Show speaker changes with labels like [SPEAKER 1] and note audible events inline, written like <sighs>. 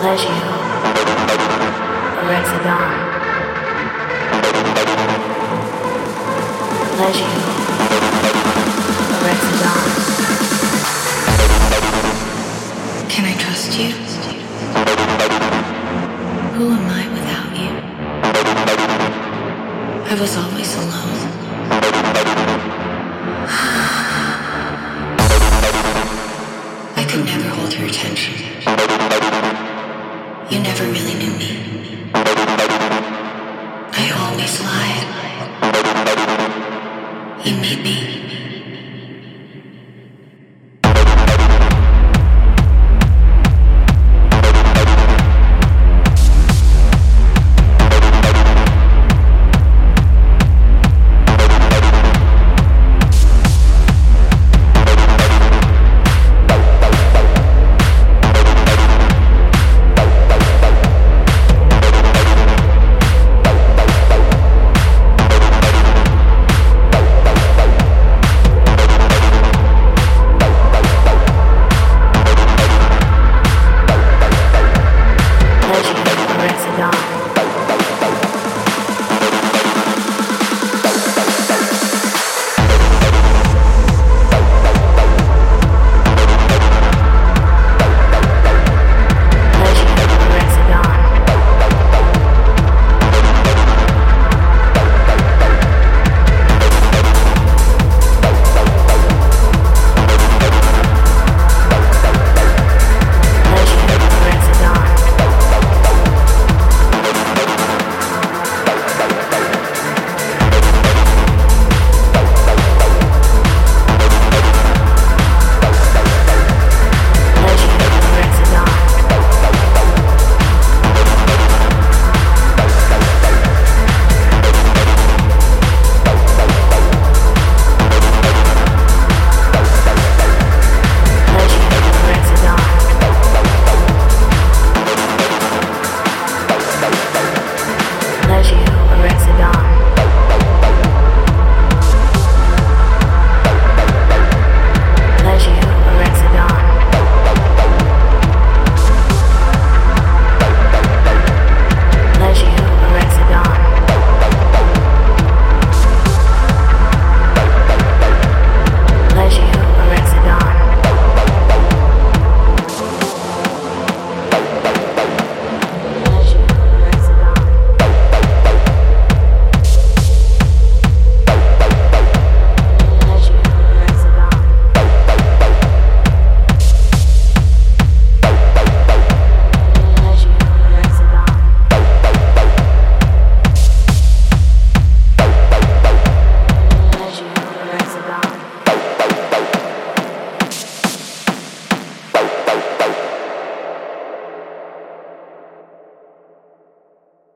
[SPEAKER 1] Legio, Legio, Can I trust you? Who am I without you? I was always alone. <sighs> I could never hold her attention. You never really knew me. I always lied.
[SPEAKER 2] You
[SPEAKER 1] made me.